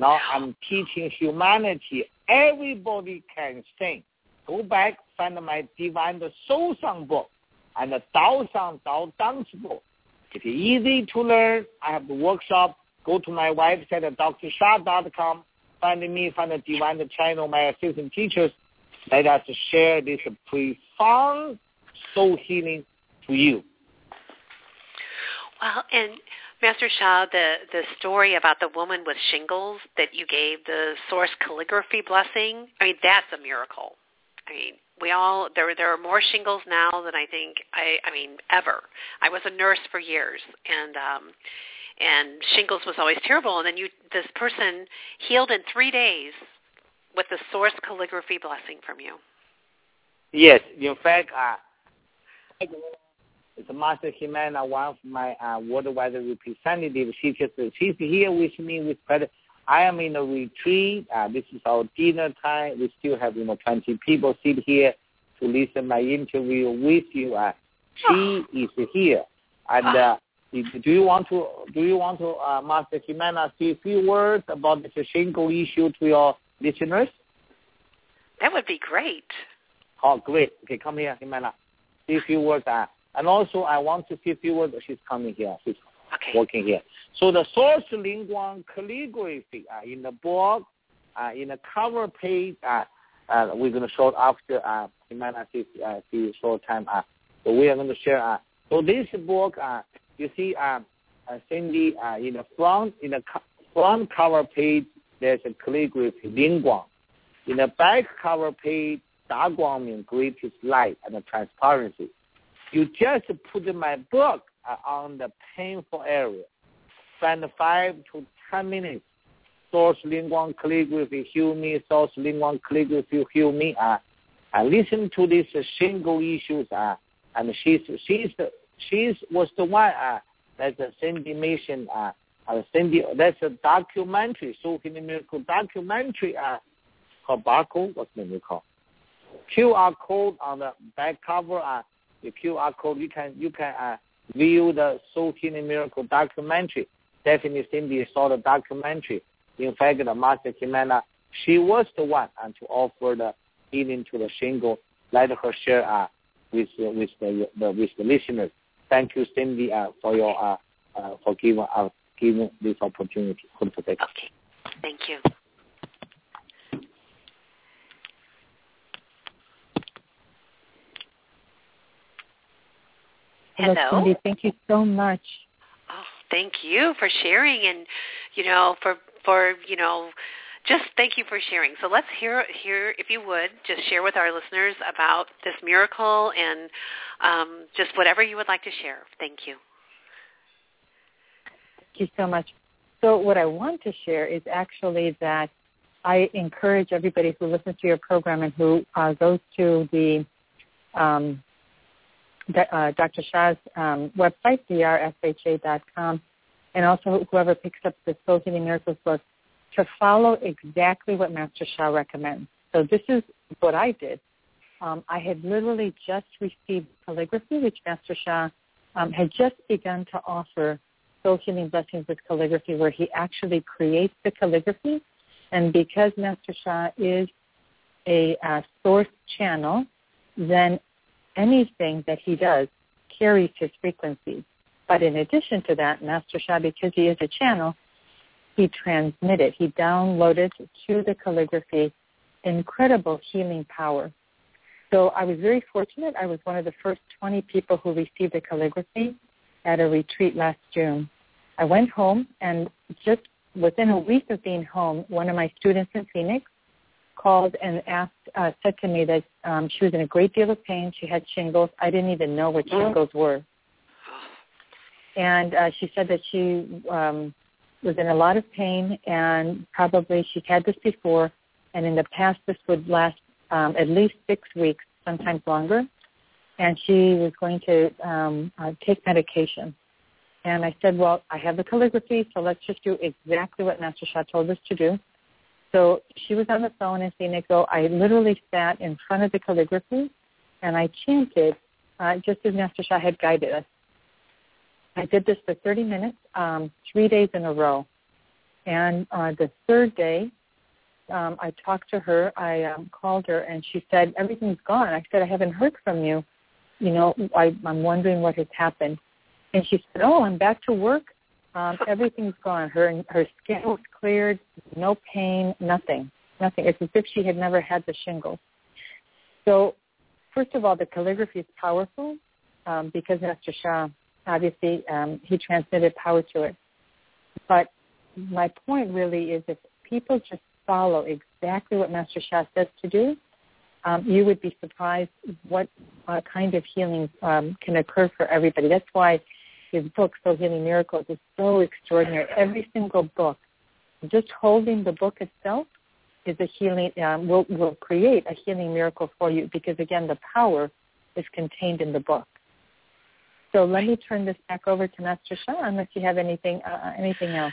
Now I'm teaching humanity. Everybody can sing. Go back, find my Divine Soul Song book and the Dao Song Dao Dance book. It's easy to learn. I have the workshop. Go to my website at drsha.com. Find me, find the Divine channel, my assistant teachers. Let us share this profound soul healing to you. Well, and Master Sha, the, the story about the woman with shingles that you gave the source calligraphy blessing, I mean, that's a miracle. I mean, we all there there are more shingles now than I think I I mean ever. I was a nurse for years and um and shingles was always terrible and then you this person healed in 3 days with the source calligraphy blessing from you. Yes, in fact, uh, it's Master Jimena, one of my uh, worldwide representatives. She just, she's here with me with credit. I am in a retreat. Uh, this is our dinner time. We still have you know 20 people sit here to listen my interview with you. Uh, she is here, and uh, do you want to do you want to uh, Master Jimena say a few words about the shingle issue to your listeners? That would be great. Oh, great. Okay, come here, Jimena. Say a few words. Uh, and also, I want to a few words. She's coming here. She's Okay. working here. So the source Lingguang calligraphy uh, in the book, uh, in the cover page, uh, uh, we're going to show after uh, Jimena see, uh, see short time. Uh, so we are going to share. Uh, so this book, uh, you see, uh, uh, Cindy, uh, in the front, in the co- front cover page, there's a calligraphy Lingguang. In the back cover page, Da Guang means greatest light and transparency. You just put my book uh, on the painful area. Spend five to ten minutes. Source Lingguang calligraphy, heal me. Source Lingguang calligraphy, heal me. Uh, uh, listen to these uh, single issues. Uh, and she's she's she's was the one uh, that the Cindy mentioned. Uh, Cindy, that's a documentary, so in the miracle documentary. Uh, called barcode. What's the name called? QR code on the back cover. Uh, the QR code you can you can uh, view the Soul Healing Miracle documentary. Definitely Cindy saw the documentary. In fact, the Master Jimena, she was the one and to offer the healing to the shingle. Let her share uh, with uh, with the, the with the listeners. Thank you, Cindy, uh, for your uh, uh, for giving uh, giving this opportunity. Thank you. Hello, Hello. Cindy. Thank you so much. Oh, thank you for sharing and you know for for you know just thank you for sharing. So let's hear hear if you would just share with our listeners about this miracle and um, just whatever you would like to share. Thank you. Thank you so much. So what I want to share is actually that I encourage everybody who listens to your program and who uh, goes to the um, Dr. Sha's um, website, drsha.com, and also whoever picks up the Soul Healing Miracles book, to follow exactly what Master Sha recommends. So this is what I did. Um, I had literally just received calligraphy, which Master Sha um, had just begun to offer Soul Healing Blessings with calligraphy, where he actually creates the calligraphy. And because Master Sha is a uh, source channel, then anything that he does carries his frequency. But in addition to that, Master Sha, because he is a channel, he transmitted, he downloaded to the calligraphy incredible healing power. So I was very fortunate. I was one of the first 20 people who received the calligraphy at a retreat last June. I went home and just within a week of being home, one of my students in Phoenix called and asked, uh, said to me that um, she was in a great deal of pain. She had shingles. I didn't even know what shingles were. And uh, she said that she um, was in a lot of pain, and probably she'd had this before, and in the past this would last um, at least six weeks, sometimes longer. And she was going to um, uh, take medication. And I said, well, I have the calligraphy, so let's just do exactly what Master Sha told us to do. So she was on the phone and saying, Nico, I literally sat in front of the calligraphy and I chanted uh, just as Master Sha had guided us. I did this for 30 minutes, um, three days in a row. And uh, the third day, um, I talked to her. I um, called her, and she said, everything's gone. I said, I haven't heard from you. You know, I, I'm wondering what has happened. And she said, oh, I'm back to work. Um, everything's gone. Her her skin was cleared, no pain, nothing, nothing. It's as if she had never had the shingles. So, first of all, the calligraphy is powerful um, because Master Sha, obviously, um, he transmitted power to it. But my point really is if people just follow exactly what Master Sha says to do, um, you would be surprised what uh, kind of healing um, can occur for everybody. That's why his book, Soul Healing Miracles, is so extraordinary. Every single book, just holding the book itself is a healing, um, will, will create a healing miracle for you because, again, the power is contained in the book. So let me turn this back over to Master Sha unless you have anything, uh, anything else.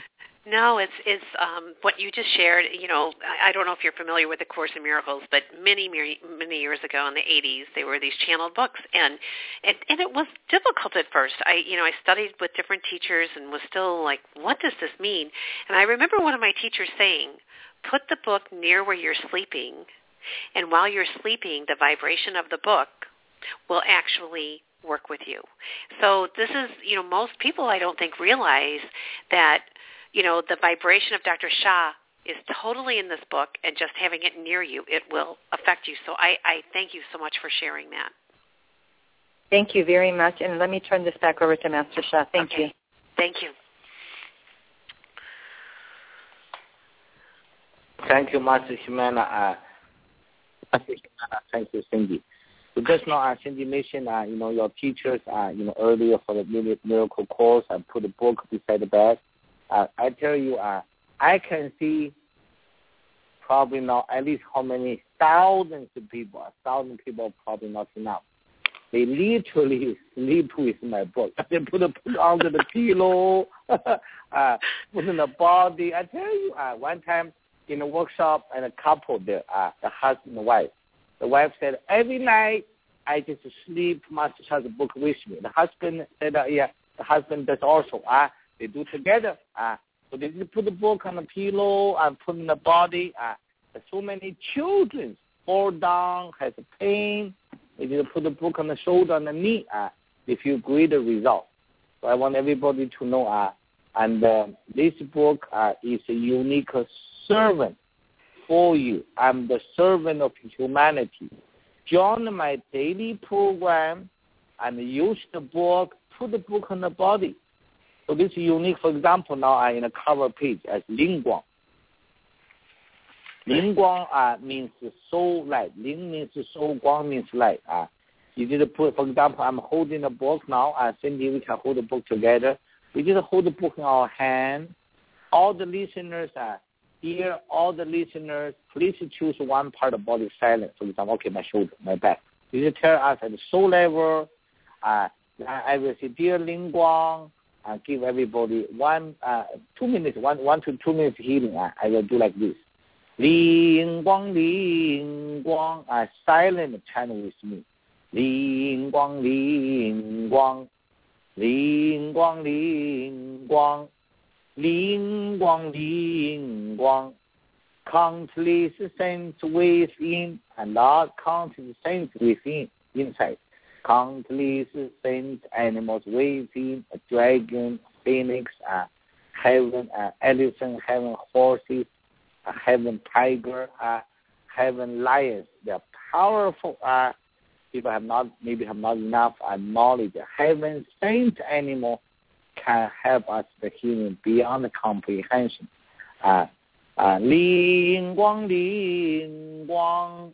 No, it's it's um, what you just shared. You know, I, I don't know if you're familiar with the Course in Miracles, but many many years ago in the 80s, there were these channeled books, and and and it was difficult at first. I you know I studied with different teachers and was still like, what does this mean? And I remember one of my teachers saying, put the book near where you're sleeping, and while you're sleeping, the vibration of the book will actually work with you. So this is, you know, most people I don't think realize that you know, the vibration of Dr. Sha is totally in this book, and just having it near you, it will affect you. So I, I thank you so much for sharing that. Thank you very much. And let me turn this back over to Master Sha. Thank okay. you. Thank you. Thank you, Master Ximena. Uh, Master Ximena, thank you, Cindy. So just now, uh, Cindy mentioned, uh, you know, your teachers, uh, you know, earlier for the miracle course, I put a book beside the bed uh, I tell you, uh, I can see probably not at least how many thousands of people, a thousand people probably not enough. They literally [laughs] sleep with my book. [laughs] They put a book under the pillow, [laughs] uh, put in the body. I tell you, uh, one time in a workshop and a couple there, uh, the husband and wife. The wife said, every night I just sleep Master Sha's book with me. The husband said, uh, yeah, the husband does also. Uh, they do together. Uh, so they just put the book on the pillow and put in the body. Uh, so many children fall down, has pain. They just put the book on the shoulder and the knee. Uh, they feel greater result. So I want everybody to know. Uh, and uh, this book uh, is a unique servant for you. I'm the servant of humanity. Join my daily program and use the book, put the book on the body. So this is unique. For example, now I'm in the cover page as Ling Guang. Ling Guang uh, means soul light. Ling means soul, Guang means light. Uh, you just put, for example, I'm holding a book now. Uh, Cindy, we can hold the book together. We just hold the book in our hand. All the listeners, uh, here, all the listeners, please choose one part of body silent. For example, okay, my shoulder, my back. You tell us at the soul level. Uh, I will say, dear Ling Guang, uh, give everybody one, uh, two minutes, one, one to two minutes healing. Uh, I will do like this. Ling Guang, Ling Guang, uh, silent chant with me. Ling Guang, Ling Guang, Ling Guang, Ling Guang, Ling Guang, Ling Guang. Countless saints within, and not countless saints within, inside countless saints, animals waving, a dragon, phoenix, uh, heaven, uh, elephant, heaven, horses, uh, heaven, tiger, uh, heaven, lions. They're powerful. Uh, people have not, maybe have not enough uh, knowledge. Heaven, saint animal can help us the healing beyond comprehension. Uh, 啊，灵光灵光，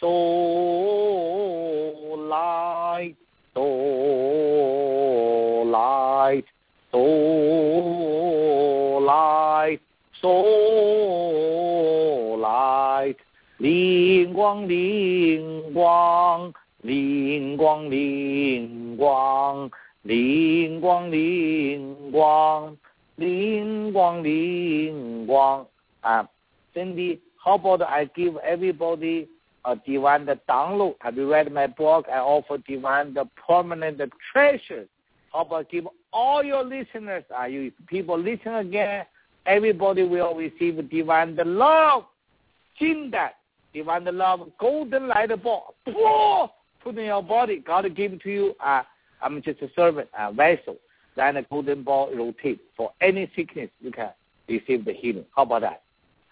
so light so light so light so light，灵光灵光，灵光灵光， 灵光灵光，灵光灵光。啊，Cindy, how about I give everybody a divine the download? Have you read my book? I offer divine the permanent treasures. How about give all your listeners? Are you people listen again? Everybody will receive divine the love. that divine the love, golden light ball. Put in your body. God give it to you. Uh, I'm just a servant, a vessel. Then the golden ball rotate for any sickness. You can receive the healing. How about that?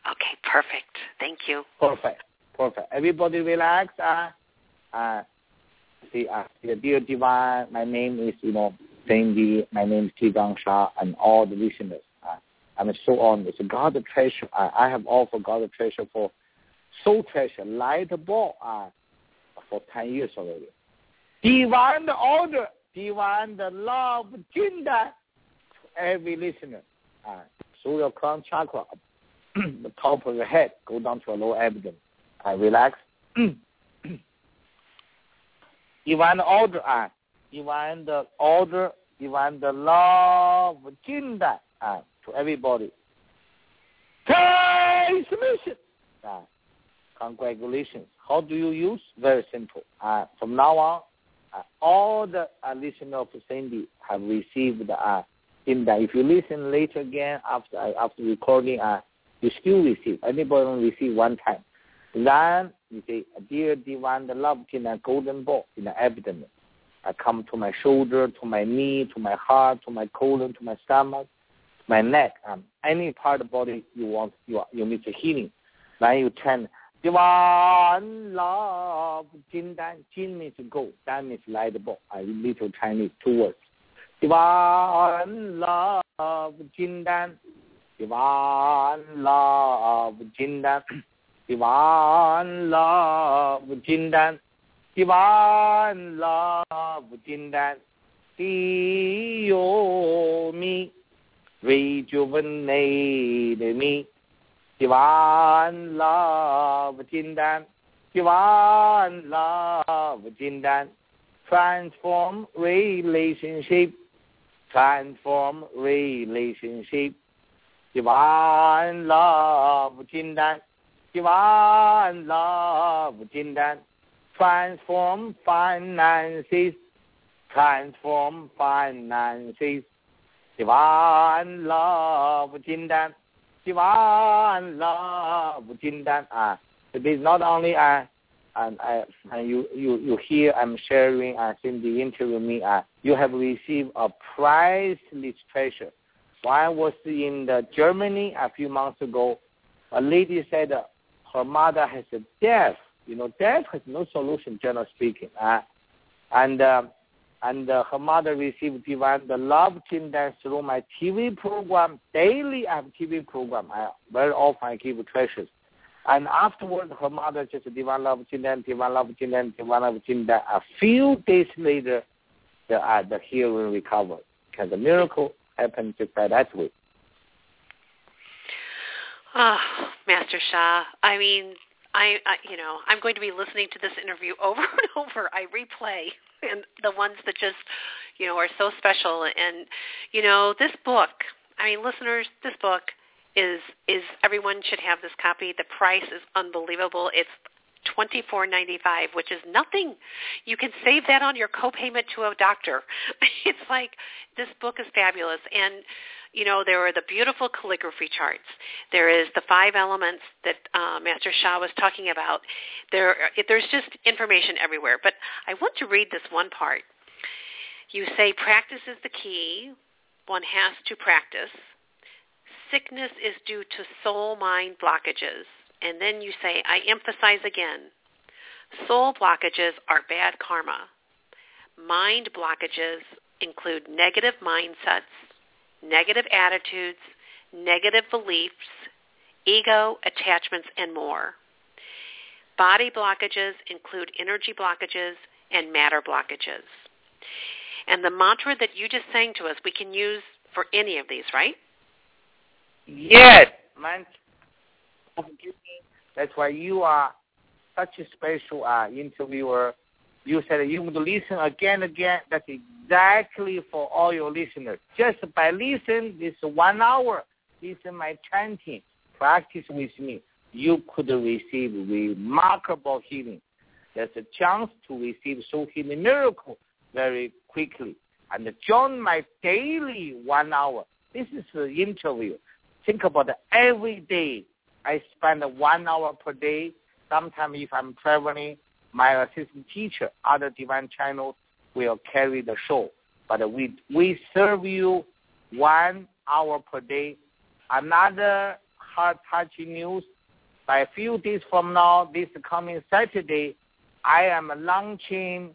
Okay, perfect. Thank you. Perfect. Perfect. Everybody relax. Uh, uh, see, uh, dear Divine, my name is, you know, Cindy. My name is Zhi Gang Sha and all the listeners. Uh, I'm so honored. It's a God the treasure. Uh, I have offered God the treasure for soul treasure, light ball, uh, for 10 years already. Divine order, divine the love, Jinda, to every listener. Uh, through your crown chakra, [clears throat] the top of your head, go down to your lower abdomen. and relax. [clears throat] Divine the order ah, divine the order, divine the love, Jinda ah, to everybody. Transmission. Ah, congratulations. How do you use? Very simple. Uh, from now on, uh, all the uh, listeners of Cindy have received uh, in that. If you listen later again after after recording, uh, you still receive. Anybody only receive one time. Then you say, dear divine, love in a golden ball in the abdomen. I come to my shoulder, to my knee, to my heart, to my colon, to my stomach, my neck, um, any part of the body you want, you, you need a healing. Then you chant, divine love, Jin Dan. Jin means go, Dan means light ball. I little Chinese, two words. Divine love, Jin Dan. Divine love, Jindan. Divine love, Jindan. Divine love, Jindan. Heal me, rejuvenate me. Divine love, Jindan. Divine love, Jindan. Transform relationship. Transform relationship divine love, Jindan, divine love, Jindan, transform finances, transform finances, divine love, Jindan, divine love, Jindan. Ah, it is not only uh, and I, and you, you, you hear I'm sharing, uh, in the interview me, uh, you have received a priceless treasure I was in the Germany a few months ago. A lady said her mother has a death. You know, death has no solution, generally speaking. Uh, and uh, and uh, her mother received divine the love Jindan through my TV program. Daily I have TV program. I, very often I give treasures. And afterwards, her mother just divine love Jindan, divine love Jindan, divine love Jindan. A few days later, the uh, the hearing recovered. Because the miracle happened just by that way. Ah, oh, Master Sha. I mean, I, I, you know, I'm going to be listening to this interview over [laughs] and over. I replay and the ones that just, you know, are so special. And, you know, this book. I mean, listeners, this book is is everyone should have this copy. The price is unbelievable. It's twenty four ninety five, which is nothing. You can save that on your copayment to a doctor. [laughs] It's like this book is fabulous, and you know there are the beautiful calligraphy charts. There is the five elements that uh, Master Sha was talking about. There, there's just information everywhere. But I want to read this one part. You say practice is the key. One has to practice. Sickness is due to soul-mind blockages and then you say, I emphasize again, soul blockages are bad karma. Mind blockages include negative mindsets, negative attitudes, negative beliefs, ego, attachments, and more. Body blockages include energy blockages and matter blockages. And the mantra that you just sang to us, we can use for any of these, right? Yes. That's why you are such a special uh, interviewer. You said you would listen again and again. That's exactly for all your listeners. Just by listening this one hour, listen my chanting, practice with me, you could receive remarkable healing. There's a chance to receive soul healing miracle very quickly. And join my daily one hour. This is the interview. Think about it. every day I spend one hour per day. Sometimes if I'm traveling, my assistant teacher, other divine channels will carry the show. But we we serve you one hour per day. Another heart touching news. By a few days from now, this coming Saturday, I am launching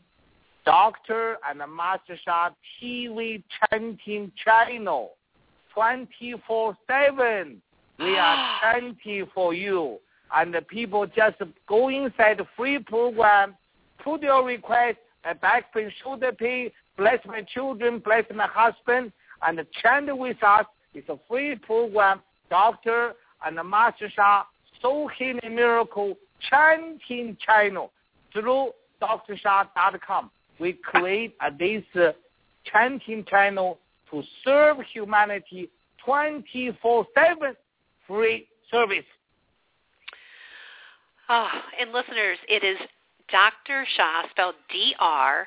Doctor and Master Sha TV chanting channel 24-7. We are [gasps] chanting for you. And the people just go inside the free program, put your request, a back pain, shoulder pain, bless my children, bless my husband, and chant with us. It's a free program, Doctor and the Master Sha Soul Healing Miracle chanting channel through drsha.com. We create this uh, chanting channel to serve humanity 24-7 free service. Oh, and listeners, it is Dr. Sha, spelled D-R,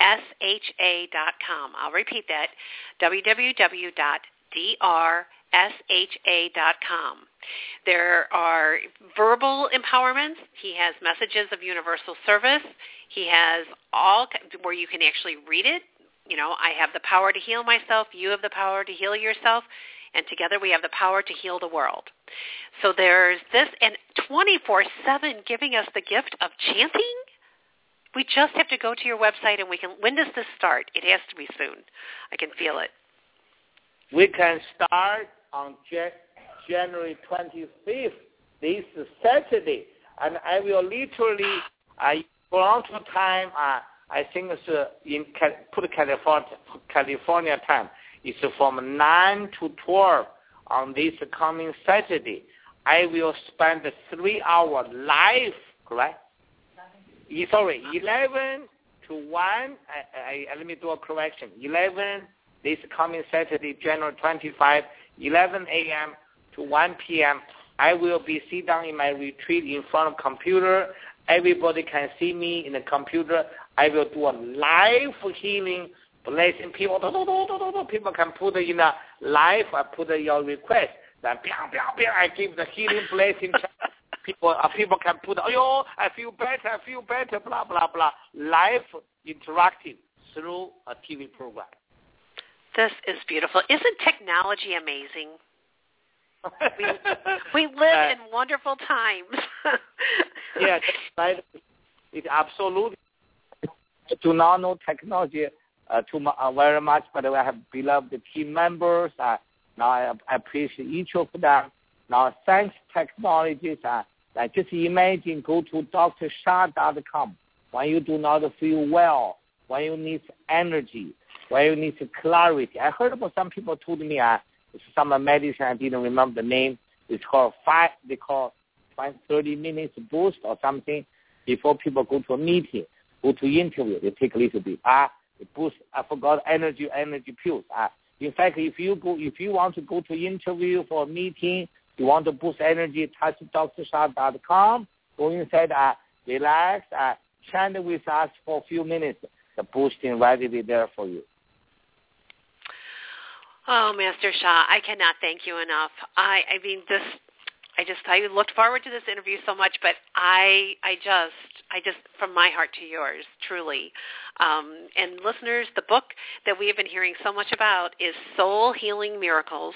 S-H-A dot com. I'll repeat that, www.drsha.com. There are verbal empowerments. He has messages of universal service. He has all where you can actually read it. You know, I have the power to heal myself. You have the power to heal yourself. And together we have the power to heal the world. So there's this, and 24-7 giving us the gift of chanting. We just have to go to your website and we can, when does this start? It has to be soon. I can feel it. We can start on January 25th, this is Saturday, and I will literally, I to time, uh, I think it's uh, in put California, California time. It's from 9 to 12 on this coming Saturday. I will spend three hours live, correct? Sorry, 11 to 1. I, I, let me do a correction. 11 this coming Saturday, January 25, 11 a.m. to 1 p.m. I will be sit down in my retreat in front of computer. Everybody can see me in the computer. I will do a live healing, blessing people. People can put in a live, I put your request. Then, bang, bang, bang, I give the healing blessing. [laughs] people, uh, people can put, oh, I feel better, I feel better, blah, blah, blah. Live interactive through a TV program. This is beautiful. Isn't technology amazing? we, [laughs] we live in wonderful times. [laughs] yeah, right. It absolutely. I do not know technology uh, too uh, very much, but I have beloved team members. Uh, now I, appreciate each of them. Now, thanks technologies. Uh, like just imagine go to drsha.com when you do not feel well, when you need energy, when you need clarity. I heard about some people told me uh, some medicine I didn't remember the name. It's called five. They call five thirty minutes boost or something before people go to a meeting, go to interview. They take a little bit. Ah, boost. I forgot energy energy pills. Uh, in fact, if you go, if you want to go to interview for a meeting, you want to boost energy, touch drsha.com. Go inside, uh, relax, uh, chat with us for a few minutes. The boosting be there for you. Oh, Master Sha, I cannot thank you enough. I, I mean, this, I just, I looked forward to this interview so much, but I, I just, I just, from my heart to yours, truly. Um, and listeners, the book that we have been hearing so much about is Soul Healing Miracles.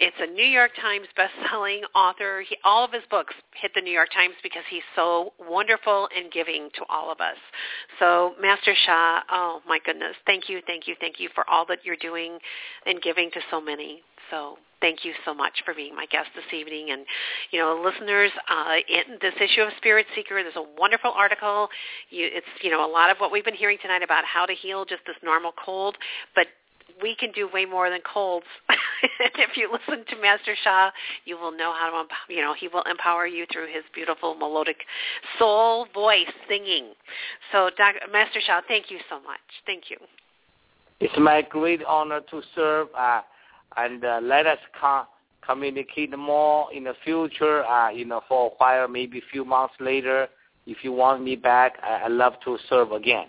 It's a New York Times best-selling author. He, all of his books hit the New York Times because he's so wonderful and giving to all of us. So, Master Sha, oh my goodness, thank you, thank you, thank you for all that you're doing and giving to so many. So thank you so much for being my guest this evening. And, you know, listeners, uh, in this issue of Spirit Seeker, there's a wonderful article. You, it's, you know, a lot of what we've been hearing tonight about how to heal just this normal cold, but we can do way more than colds. [laughs] if you listen to Master Sha, you will know how to, you know, he will empower you through his beautiful melodic soul voice singing. So, Dr. Master Sha, thank you so much. Thank you. It's my great honor to serve, uh, and uh, let us com- communicate more in the future. Uh, you know, for a while, maybe a few months later, if you want me back, I- I'd love to serve again.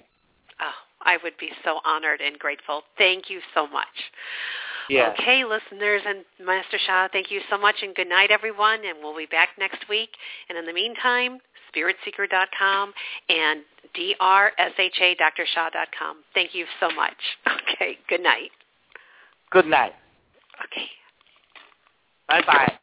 I would be so honored and grateful. Thank you so much. Yes. Okay, listeners and Master Sha, thank you so much and good night, everyone. And we'll be back next week. And in the meantime, spiritseeker.com and drsha.drsha.com. Thank you so much. [laughs] Okay, good night. Good night. Okay. Bye-bye.